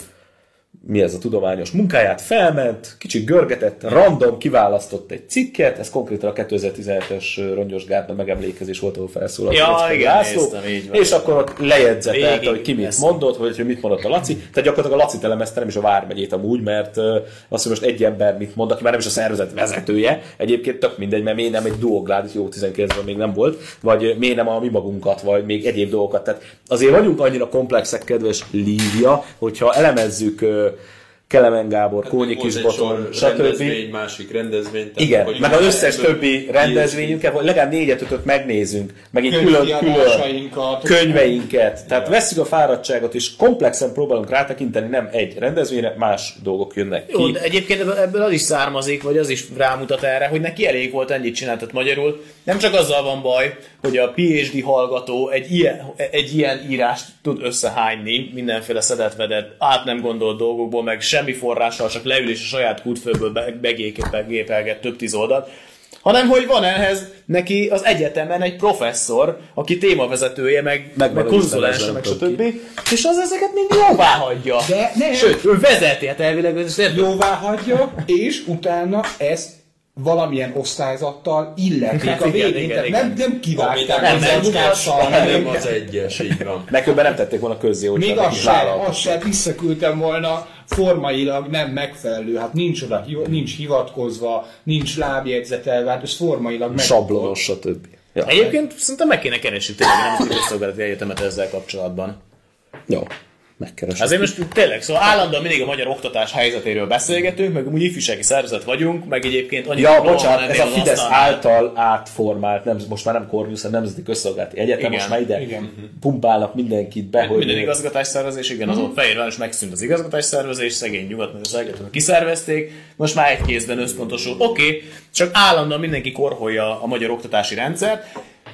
mi ez a tudományos munkáját, felment, kicsit görgetett, random kiválasztott egy cikket, ez konkrétan a 2017-es Rongyos Gárda megemlékezés volt, ahol felszólalt ja, igen, László, néztem, így van. és akkor ott lejegyzetelte, hogy ki mit mondott, vagy hogy mit mondott a Laci. Tehát gyakorlatilag a Laci elemezte nem is a Vármegyét amúgy, mert azt, hogy most egy ember mit mond, aki már nem is a szervezet vezetője, egyébként tök mindegy, mert miért nem egy duoglád, jó 19-ben még nem volt, vagy miért nem a mi magunkat, vagy még egyéb dolgokat. Tehát azért vagyunk annyira komplexek, kedves Lívia, hogyha elemezzük Kelemen Gábor, hát Kónyi Kisboton, stb. Rendezvény, másik rendezvény. Tehát Igen, meg az összes többi rendezvényünket, vagy legalább négyet, ötöt megnézünk, meg egy külön, külön könyveinket. Tehát vesszük a fáradtságot, és komplexen próbálunk rátekinteni, nem egy rendezvényre, más dolgok jönnek ki. Jó, de egyébként ebből az is származik, vagy az is rámutat erre, hogy neki elég volt ennyit csináltat magyarul. Nem csak azzal van baj, hogy a PhD hallgató egy ilyen, egy ilyen írást tud összehányni, mindenféle szedetvedett, át nem gondolt dolgokból, meg semmi forrással, csak leül és a saját kútfőből begépelget több tíz oldalt, hanem hogy van ehhez neki az egyetemen egy professzor, aki témavezetője, meg, meg, meg konzulense, meg stb. És az ezeket mind jóvá hagyja. De nem. Sőt, ő vezeti, hát elvileg ez jóvá hagyja, és utána ezt valamilyen osztályzattal illetik hát a végén. Igen, igen, igen. Nem, nem kivágták nem, nem, nem, nem az egyes, így van. Legkülönben nem tették volna közzé, hogy Még azt sem, azt sem visszaküldtem volna formailag nem megfelelő, hát nincs oda, nincs hivatkozva, nincs lábjegyzetelve, hát ez formailag meg. Sablonos, stb. Ja. Egyébként szerintem meg kéne keresni tényleg nem az egyetemet ezzel kapcsolatban. Jó megkeresett. Azért most tényleg, szóval állandóan mindig a magyar oktatás helyzetéről beszélgetünk, meg úgy ifjúsági szervezet vagyunk, meg egyébként annyira... Ja, bocsánat, ez a Fidesz aztán... által átformált, nem, most már nem Corvinus, hanem Nemzeti Közszolgálati Egyetem, igen, most már ide igen. pumpálnak mindenkit be, hogy... Minden igazgatás szervezés, igen, azon uh-huh. Fehérvár is megszűnt az igazgatás szervezés, szegény nyugat az kiszervezték, most már egy kézben összpontosul. Oké, okay, csak állandóan mindenki korholja a magyar oktatási rendszert.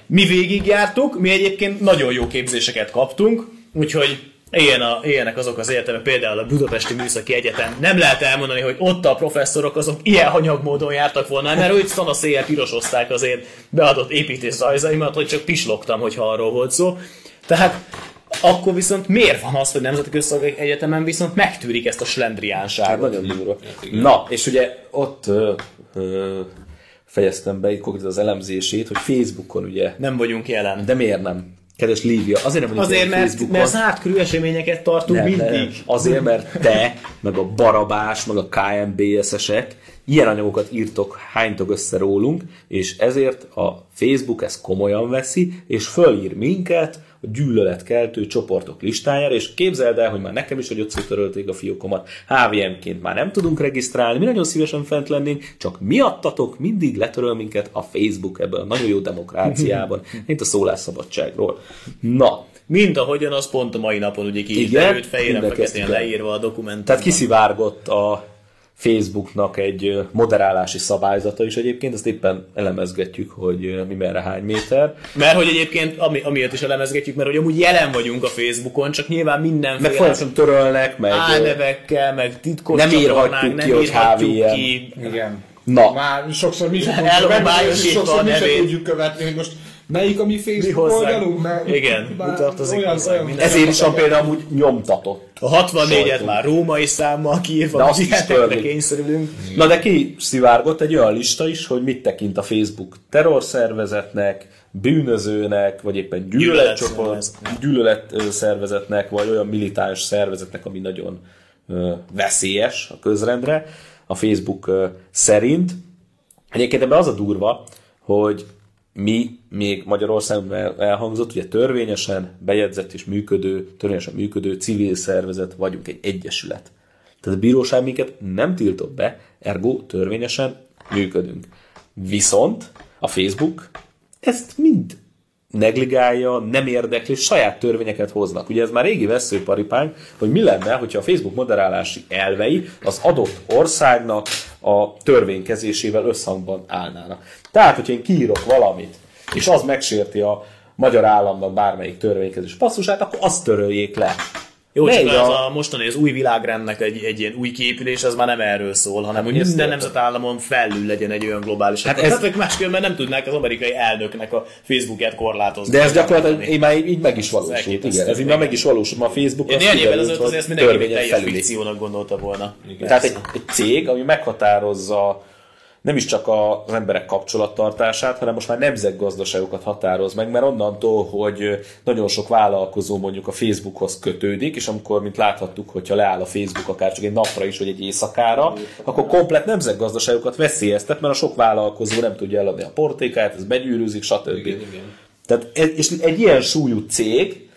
Mi végigjártuk, mi egyébként nagyon jó képzéseket kaptunk, úgyhogy Ilyen a, ilyenek azok az egyetemek, például a Budapesti Műszaki Egyetem. Nem lehet elmondani, hogy ott a professzorok azok ilyen hanyag módon jártak volna, mert őt szana széjjel pirosozták azért beadott építész rajzaimat, hogy csak pislogtam, hogyha arról volt szó. Tehát akkor viszont miért van az, hogy Nemzeti Közszolgálati Egyetemen viszont megtűrik ezt a slendriánságot? Hát nagyon durva. Na, és ugye ott ö, ö, fejeztem be itt az elemzését, hogy Facebookon ugye... Nem vagyunk jelen. De miért nem? Kedves Lívia, azért nem Azért, mert, Facebookon. mert zárt körű eseményeket tartunk nem, mindig. Nem. Azért, mert te, meg a Barabás, meg a KMBS-esek ilyen anyagokat írtok, hánytok össze rólunk, és ezért a Facebook ezt komolyan veszi, és fölír minket, a gyűlöletkeltő csoportok listájára, és képzeld el, hogy már nekem is, hogy ott törölték a fiókomat, HVM-ként már nem tudunk regisztrálni, mi nagyon szívesen fent lennénk, csak miattatok mindig letöröl minket a Facebook ebben a nagyon jó demokráciában, mint a szólásszabadságról. Na, mint ahogyan az pont a mai napon ugye ki is derült fehéren feketén leírva a dokumentumban. Tehát kiszivárgott a Facebooknak egy moderálási szabályzata is egyébként, ezt éppen elemezgetjük, hogy mi merre hány méter. Mert hogy egyébként, ami, amiért is elemezgetjük, mert hogy amúgy jelen vagyunk a Facebookon, csak nyilván mindenféle... Meg folyamatosan törölnek, meg... Álnevekkel, meg titkos Nem írhatjuk ki, hogy HVM. ki. Igen. Na, Már sokszor mi sem Elhomályosítva sokszor a mi sem nevét. tudjuk követni, hogy most melyik a mi Facebook oldalunk, Igen, már tartozik olyan, hozzánk olyan, ezért is van például amúgy nyomtatott. A 64-et Sajtó. már római számmal kiírva, De hogy azt is ilyenekre törlik. kényszerülünk. Na de ki szivárgott egy olyan lista is, hogy mit tekint a Facebook terrorszervezetnek, bűnözőnek, vagy éppen gyűlöletcsoport, Gyűlöletszervezetnek. vagy olyan militáns szervezetnek, ami nagyon veszélyes a közrendre, a Facebook szerint. Egyébként ebben az a durva, hogy mi még Magyarországon el- elhangzott, ugye törvényesen bejegyzett és működő, törvényesen működő civil szervezet vagyunk, egy egyesület. Tehát a bíróság minket nem tiltott be, ergo törvényesen működünk. Viszont a Facebook ezt mind negligálja, nem érdekli, saját törvényeket hoznak. Ugye ez már régi veszőparipánk, hogy mi lenne, hogyha a Facebook moderálási elvei az adott országnak a törvénykezésével összhangban állnának. Tehát, hogyha én kiírok valamit, és az megsérti a magyar államnak bármelyik törvénykezés passzusát, akkor azt töröljék le. Jó, csak Megy ez a- a mostani az új világrendnek egy, egy ilyen új kiépülés, az már nem erről szól, hanem hogy minden nemzetállamon felül legyen egy olyan globális. Hát ez- ez... Tehát másképpen nem tudnák az amerikai elnöknek a Facebookját korlátozni. De ez gyakorlatilag én már így meg is valósult. Igen, ez így már meg is valósult. Ma a Facebook Én az néhány évvel ezelőtt azért ezt mindenki teljes fikciónak gondolta volna. Tehát egy, egy cég, ami meghatározza nem is csak az emberek kapcsolattartását, hanem most már nemzetgazdaságokat határoz meg, mert onnantól, hogy nagyon sok vállalkozó mondjuk a Facebookhoz kötődik, és amikor, mint láthattuk, hogyha leáll a Facebook akár csak egy napra is, vagy egy éjszakára, akkor komplet nemzetgazdaságokat veszélyeztet, mert a sok vállalkozó nem tudja eladni a portékáját, ez begyűrűzik, stb. Igen, igen. Tehát és egy ilyen súlyú cég,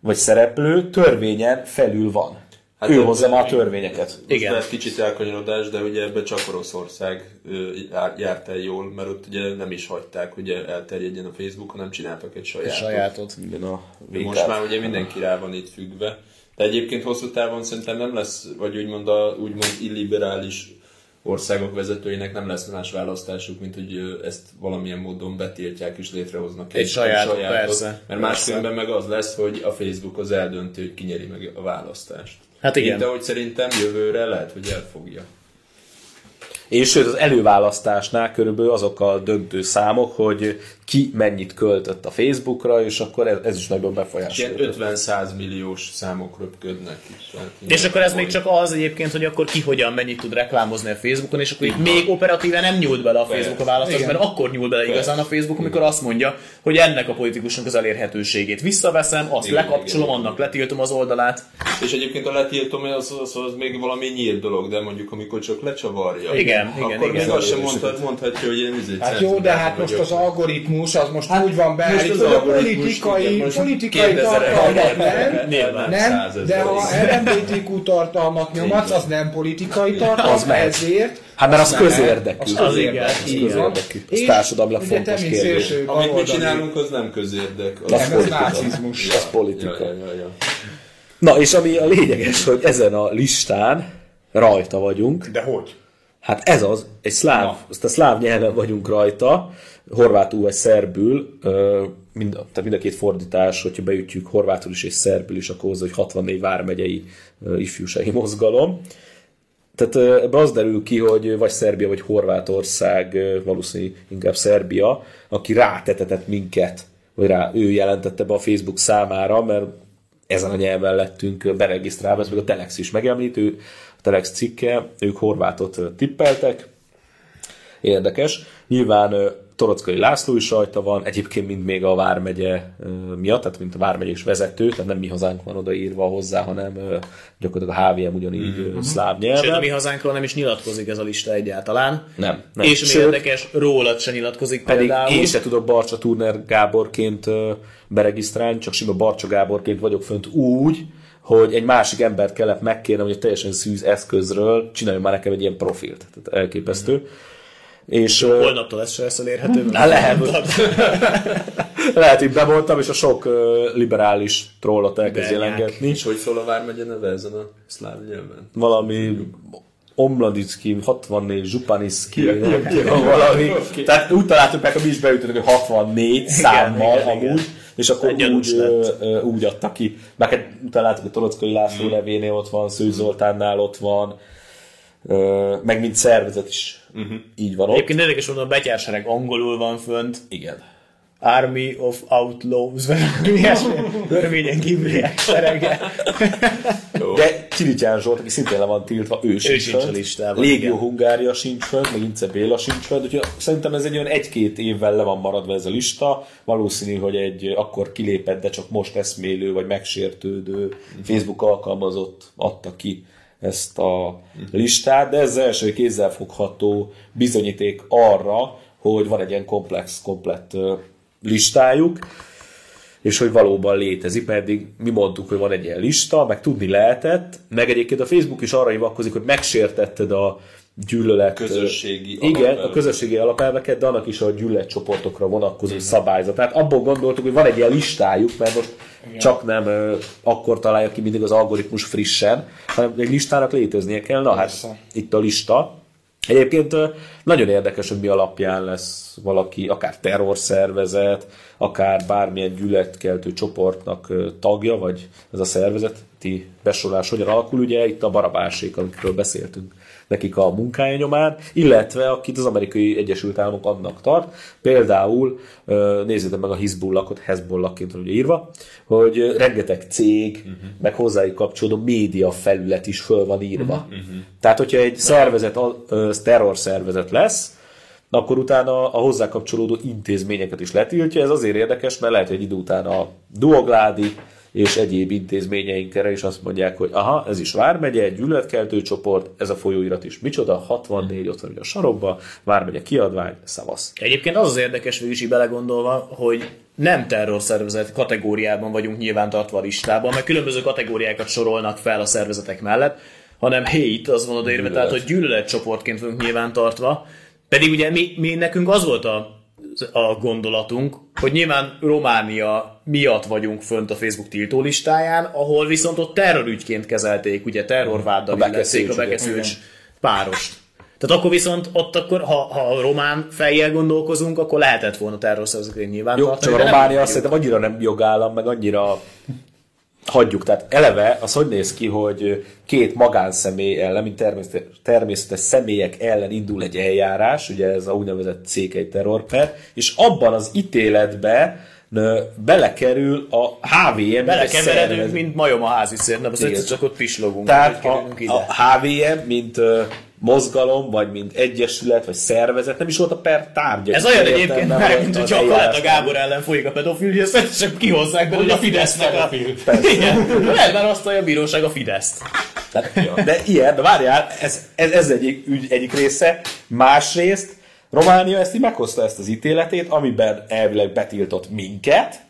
vagy szereplő törvényen felül van. Hát ő hozza már a törvényeket. Igen. lehet kicsit elkanyarodás, de ugye ebben csak Oroszország járt el jól, mert ott ugye nem is hagyták, hogy elterjedjen a Facebook, hanem csináltak egy sajátot. Sajátot. Igen, a Most már ugye mindenki rá van itt függve. De egyébként hosszú távon szerintem nem lesz, vagy úgymond a úgymond illiberális országok vezetőinek nem lesz más választásuk, mint hogy ezt valamilyen módon betiltják és létrehoznak Egy sajátot, persze. Mert máskülönben meg az lesz, hogy a Facebook az eldönti, hogy kinyeri meg a választást. Hát igen. De hogy szerintem jövőre lehet, hogy elfogja. És sőt, az előválasztásnál körülbelül azok a döntő számok, hogy ki mennyit költött a Facebookra, és akkor ez, ez is nagyon Ilyen befolyásolja. 50-100 milliós számok röpködnek itt. Tehát És akkor ez még csak az egyébként, hogy akkor ki hogyan mennyit tud reklámozni a Facebookon, és akkor itt még operatíven nem nyúlt bele a Facebook a választás, mert akkor nyúl bele igazán a Facebook, amikor azt mondja, hogy ennek a politikusnak az elérhetőségét visszaveszem, azt Igen, lekapcsolom, igen, annak letiltom az oldalát. És egyébként a letiltom, az, az, az még valami nyílt dolog, de mondjuk amikor csak lecsavarja. Igen, igen, akkor igen. még azt sem mondhat, mondhatja, hogy én Hát jó, de hát most az algoritmus az most úgy van beállítva, most az a algoritmus, politikai, igen, politikai 2000 tartalmat nem, nem, 100 ezer. de ha LMBTQ tartalmat nyomatsz, az nem politikai Az tartalom, megy. ezért Hát mert az nem megy. közérdekű. Az Az közérdekű. Az közérdekű. Az te, fontos kérdés. Amit mi csinálunk, az nem közérdek. Az Nem, ez politika. nácizmus. Az politika. Ja, ja, ja. Na, és ami a lényeges, hogy ezen a listán rajta vagyunk, De hogy? Hát ez az, egy szláv, Na. azt a szláv nyelven vagyunk rajta, horvátul vagy szerbül, mind, tehát mind a két fordítás, hogyha beütjük horvátul is és szerbül is, akkor hozzá, hogy 64 vármegyei ifjúsági mozgalom. Tehát ebbe az derül ki, hogy vagy Szerbia, vagy Horvátország, valószínűleg inkább Szerbia, aki rátetetett minket, vagy rá ő jelentette be a Facebook számára, mert ezen a nyelven lettünk beregisztrálva, ez meg a Telex is megemlítő, a Telex cikke, ők horvátot tippeltek, Érdekes. Nyilván Torockai László is rajta van, egyébként mind még a Vármegye miatt, tehát mint a Vármegyés vezető, tehát nem mi hazánk van odaírva hozzá, hanem gyakorlatilag a HVM ugyanígy mm-hmm. szláv Sőt, a mi nyelven. hazánkról nem is nyilatkozik ez a lista egyáltalán. Nem, nem. És ami Sőt, érdekes, rólad se nyilatkozik pedig például. én se tudok Barcsa Turner Gáborként beregisztrálni, csak sima Barcsa Gáborként vagyok fönt úgy, hogy egy másik embert kellett megkérnem, hogy egy teljesen szűz eszközről csináljon már nekem egy ilyen profilt. Tehát elképesztő. És, ö, Holnaptól ez se lesz elérhető. Hát lehet. Lehet, hogy bemondtam, és a sok liberális trollat elkezd jelengetni. És hogy szól a Vármegye neve ezen a szláv nyelven? Valami Omladicki, 64, Zsupaniszki, valami. Tehát úgy találtuk meg, hogy mi is beütöttük, hogy 64 számmal igen, amúgy, igen. és akkor Egy úgy, lett. úgy adta ki. Meg hát találtuk, hogy Torockai László nevénél ott van, Szőcs Zoltánnál ott van, meg mint szervezet is így van ott. Egyébként érdekes mondom, a betyársereg angolul van fönt. Igen. Army of Outlaws, vagy valami ilyesmi. Örvényen kívüliek serege. De Kirityán Zsolt, aki szintén le van tiltva, ő sincs, sincs a listában, Légió igen. Hungária sincs fönt, meg Ince Béla sincs fönt, úgyhogy szerintem ez egy olyan egy-két évvel le van maradva ez a lista. Valószínű, hogy egy akkor kilépett, de csak most eszmélő vagy megsértődő Facebook alkalmazott adta ki ezt a listát, de ez az első kézzelfogható bizonyíték arra, hogy van egy ilyen komplex, komplett listájuk, és hogy valóban létezik, pedig mi mondtuk, hogy van egy ilyen lista, meg tudni lehetett, meg egyébként a Facebook is arra hivatkozik, hogy megsértetted a gyűlölet... Közösségi Igen, alapelveket. a közösségi alapelveket, de annak is a gyűlöletcsoportokra vonatkozó szabályzat. Tehát abból gondoltuk, hogy van egy ilyen listájuk, mert most Igen. csak nem ö, akkor találja ki mindig az algoritmus frissen, hanem egy listának léteznie kell. Na hát, Persze. itt a lista. Egyébként nagyon érdekes, hogy mi alapján lesz valaki, akár terrorszervezet, akár bármilyen gyűlöletkeltő csoportnak tagja, vagy ez a szervezeti besorolás hogyan alakul. Ugye itt a barabásék, amikről beszéltünk nekik a munkája nyomán, illetve akit az amerikai Egyesült Államok annak tart. Például nézzétek meg a Hizbullahot, Hezbollahként van ugye írva, hogy rengeteg cég, uh-huh. meg hozzájuk kapcsolódó média felület is föl van írva. Uh-huh. Tehát, hogyha egy szervezet, terror szervezet lesz, akkor utána a hozzá kapcsolódó intézményeket is letiltja. Ez azért érdekes, mert lehet, hogy egy idő után a Duogládi és egyéb intézményeinkre is azt mondják, hogy aha, ez is Vármegye, egy gyűlöletkeltő csoport, ez a folyóirat is micsoda, 64, ott van a sarokba, Vármegye kiadvány, szavasz. Egyébként az az érdekes végül is így belegondolva, hogy nem terrorszervezet kategóriában vagyunk nyilván tartva a listában, mert különböző kategóriákat sorolnak fel a szervezetek mellett, hanem hate, az van odaírva, tehát hogy gyűlöletcsoportként vagyunk nyilván tartva, pedig ugye mi, mi nekünk az volt a, a gondolatunk, hogy nyilván Románia miatt vagyunk fönt a Facebook tiltó listáján, ahol viszont ott terrorügyként kezelték, ugye terrorváddal illették a. Bekeszőcs párost. Tehát akkor viszont ott akkor, ha, ha a román fejjel gondolkozunk, akkor lehetett volna terrorszervezetként nyilván Jó, tartani, csak a Románia azt szerintem annyira nem jogállam, meg annyira hagyjuk. Tehát eleve az hogy néz ki, hogy két magánszemély ellen, mint természetes, természetes személyek ellen indul egy eljárás, ugye ez a úgynevezett székely terrorper, és abban az ítéletbe belekerül a HVM Belekeveredünk, mint majom a házi szérnek, az egyszer csak ott pislogunk. Tehát a, a HVM, mint mozgalom, vagy mint egyesület, vagy szervezet, nem is volt a per tárgya. Ez olyan egyébként, mert volt mint hogyha a. Kaleta Gábor ellen folyik a pedofília, csak kihozzák belőle a Fidesznek a... Persze. Igen, már azt a bíróság a Fideszt. Tehát, de ilyen, de várjál, ez, ez, ez egyik, ügy, egyik része. Másrészt Románia ezt így meghozta ezt az ítéletét, amiben elvileg betiltott minket,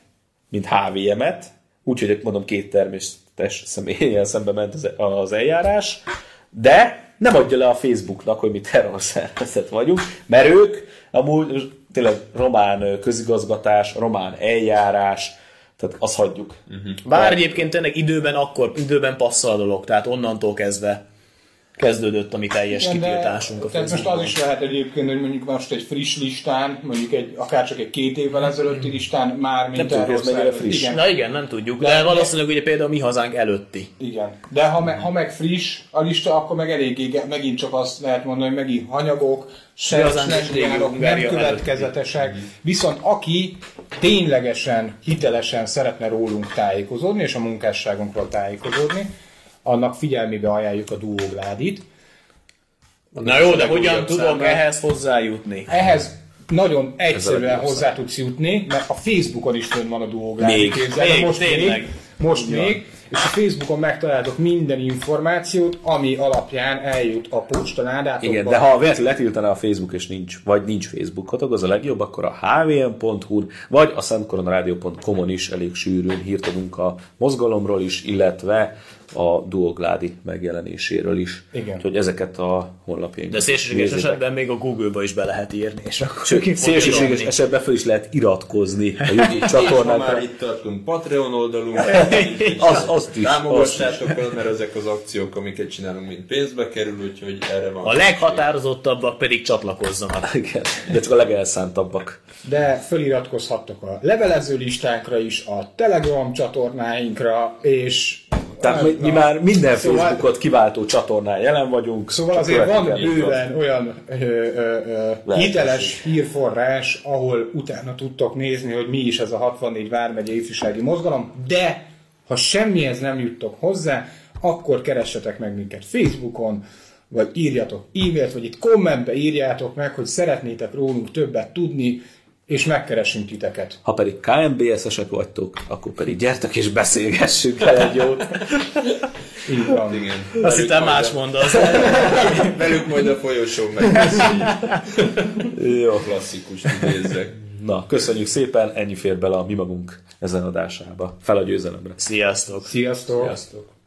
mint HVM-et, úgyhogy mondom két természetes személyen szembe ment az, az eljárás, de nem adja le a Facebooknak, hogy mi terrorszervezet vagyunk, mert ők amúgy tényleg román közigazgatás, román eljárás, tehát azt hagyjuk. Uh-huh. Bár egyébként tényleg időben akkor, időben passzol a dolog, tehát onnantól kezdve kezdődött a mi teljes Igen, de- kitiltásunk a Tehát most az is lehet egyébként, hogy mondjuk most egy friss listán, mondjuk egy, akár csak egy két évvel ezelőtti listán már mint tudjuk, ez mennyire friss. Igen, Na igen, nem tudjuk, de valószínűleg ugye például mi hazánk előtti. igen. De ha, me, ha meg friss a lista, akkor meg eléggé, megint csak azt lehet mondani, hogy megint hanyagok, régió nem következetesek. Viszont aki ténylegesen, hitelesen szeretne rólunk tájékozódni, és a munkásságunkról tájékozódni, annak figyelmébe ajánljuk a duógládit. Na jó, de hogyan tudok ehhez hozzájutni? Ehhez nagyon egyszerűen hozzá tudsz jutni, mert a Facebookon is fönn van a Duográfi Még. Még, most tényleg. még, most még, és a Facebookon megtaláltok minden információt, ami alapján eljut a postaládátokba. Igen, de ha véletlenül letiltaná a Facebook és nincs, vagy nincs Facebookotok, az a legjobb, akkor a hvm.hu vagy a szentkoronarádió.com-on is elég sűrűn hírt adunk a mozgalomról is, illetve a Duogládi megjelenéséről is. Igen. Úgyhogy ezeket a honlapjaink. De szélsőséges esetben még a Google-ba is be lehet írni, és akkor szélsőséges esetben fel is lehet iratkozni a YouTube És ha már itt tartunk, Patreon oldalunk, Az, azt is. támogassátok el, mert ezek az akciók, amiket csinálunk, mind pénzbe kerül, úgyhogy erre van. A leghatározottabbak pedig csatlakozzanak. Igen, de csak a legelszántabbak. De föliratkozhattok a levelező listánkra is, a Telegram csatornáinkra, és Tehát mi, mi már minden Szóval- Facebookot kiváltó csatornán jelen vagyunk. Szóval azért van bőven olyan ö, ö, ö, hiteles hírforrás, ahol utána tudtok nézni, hogy mi is ez a 64 Vármegye ifjúsági mozgalom, de ha semmihez nem juttok hozzá, akkor keressetek meg minket Facebookon, vagy írjatok e-mailt, vagy itt kommentbe írjátok meg, hogy szeretnétek rólunk többet tudni, és megkeresünk titeket. Ha pedig KMBS-esek vagytok, akkor pedig gyertek és beszélgessünk el egy jót. Így van. Igen. Azt hittem más a- mondasz. Velük majd a folyosón megbeszéljük. Jó. Klasszikus idézzek. Na, köszönjük szépen, ennyi fér bele a mi magunk ezen adásába. Fel a győzelemre. Sziasztok! Sziasztok! Sziasztok!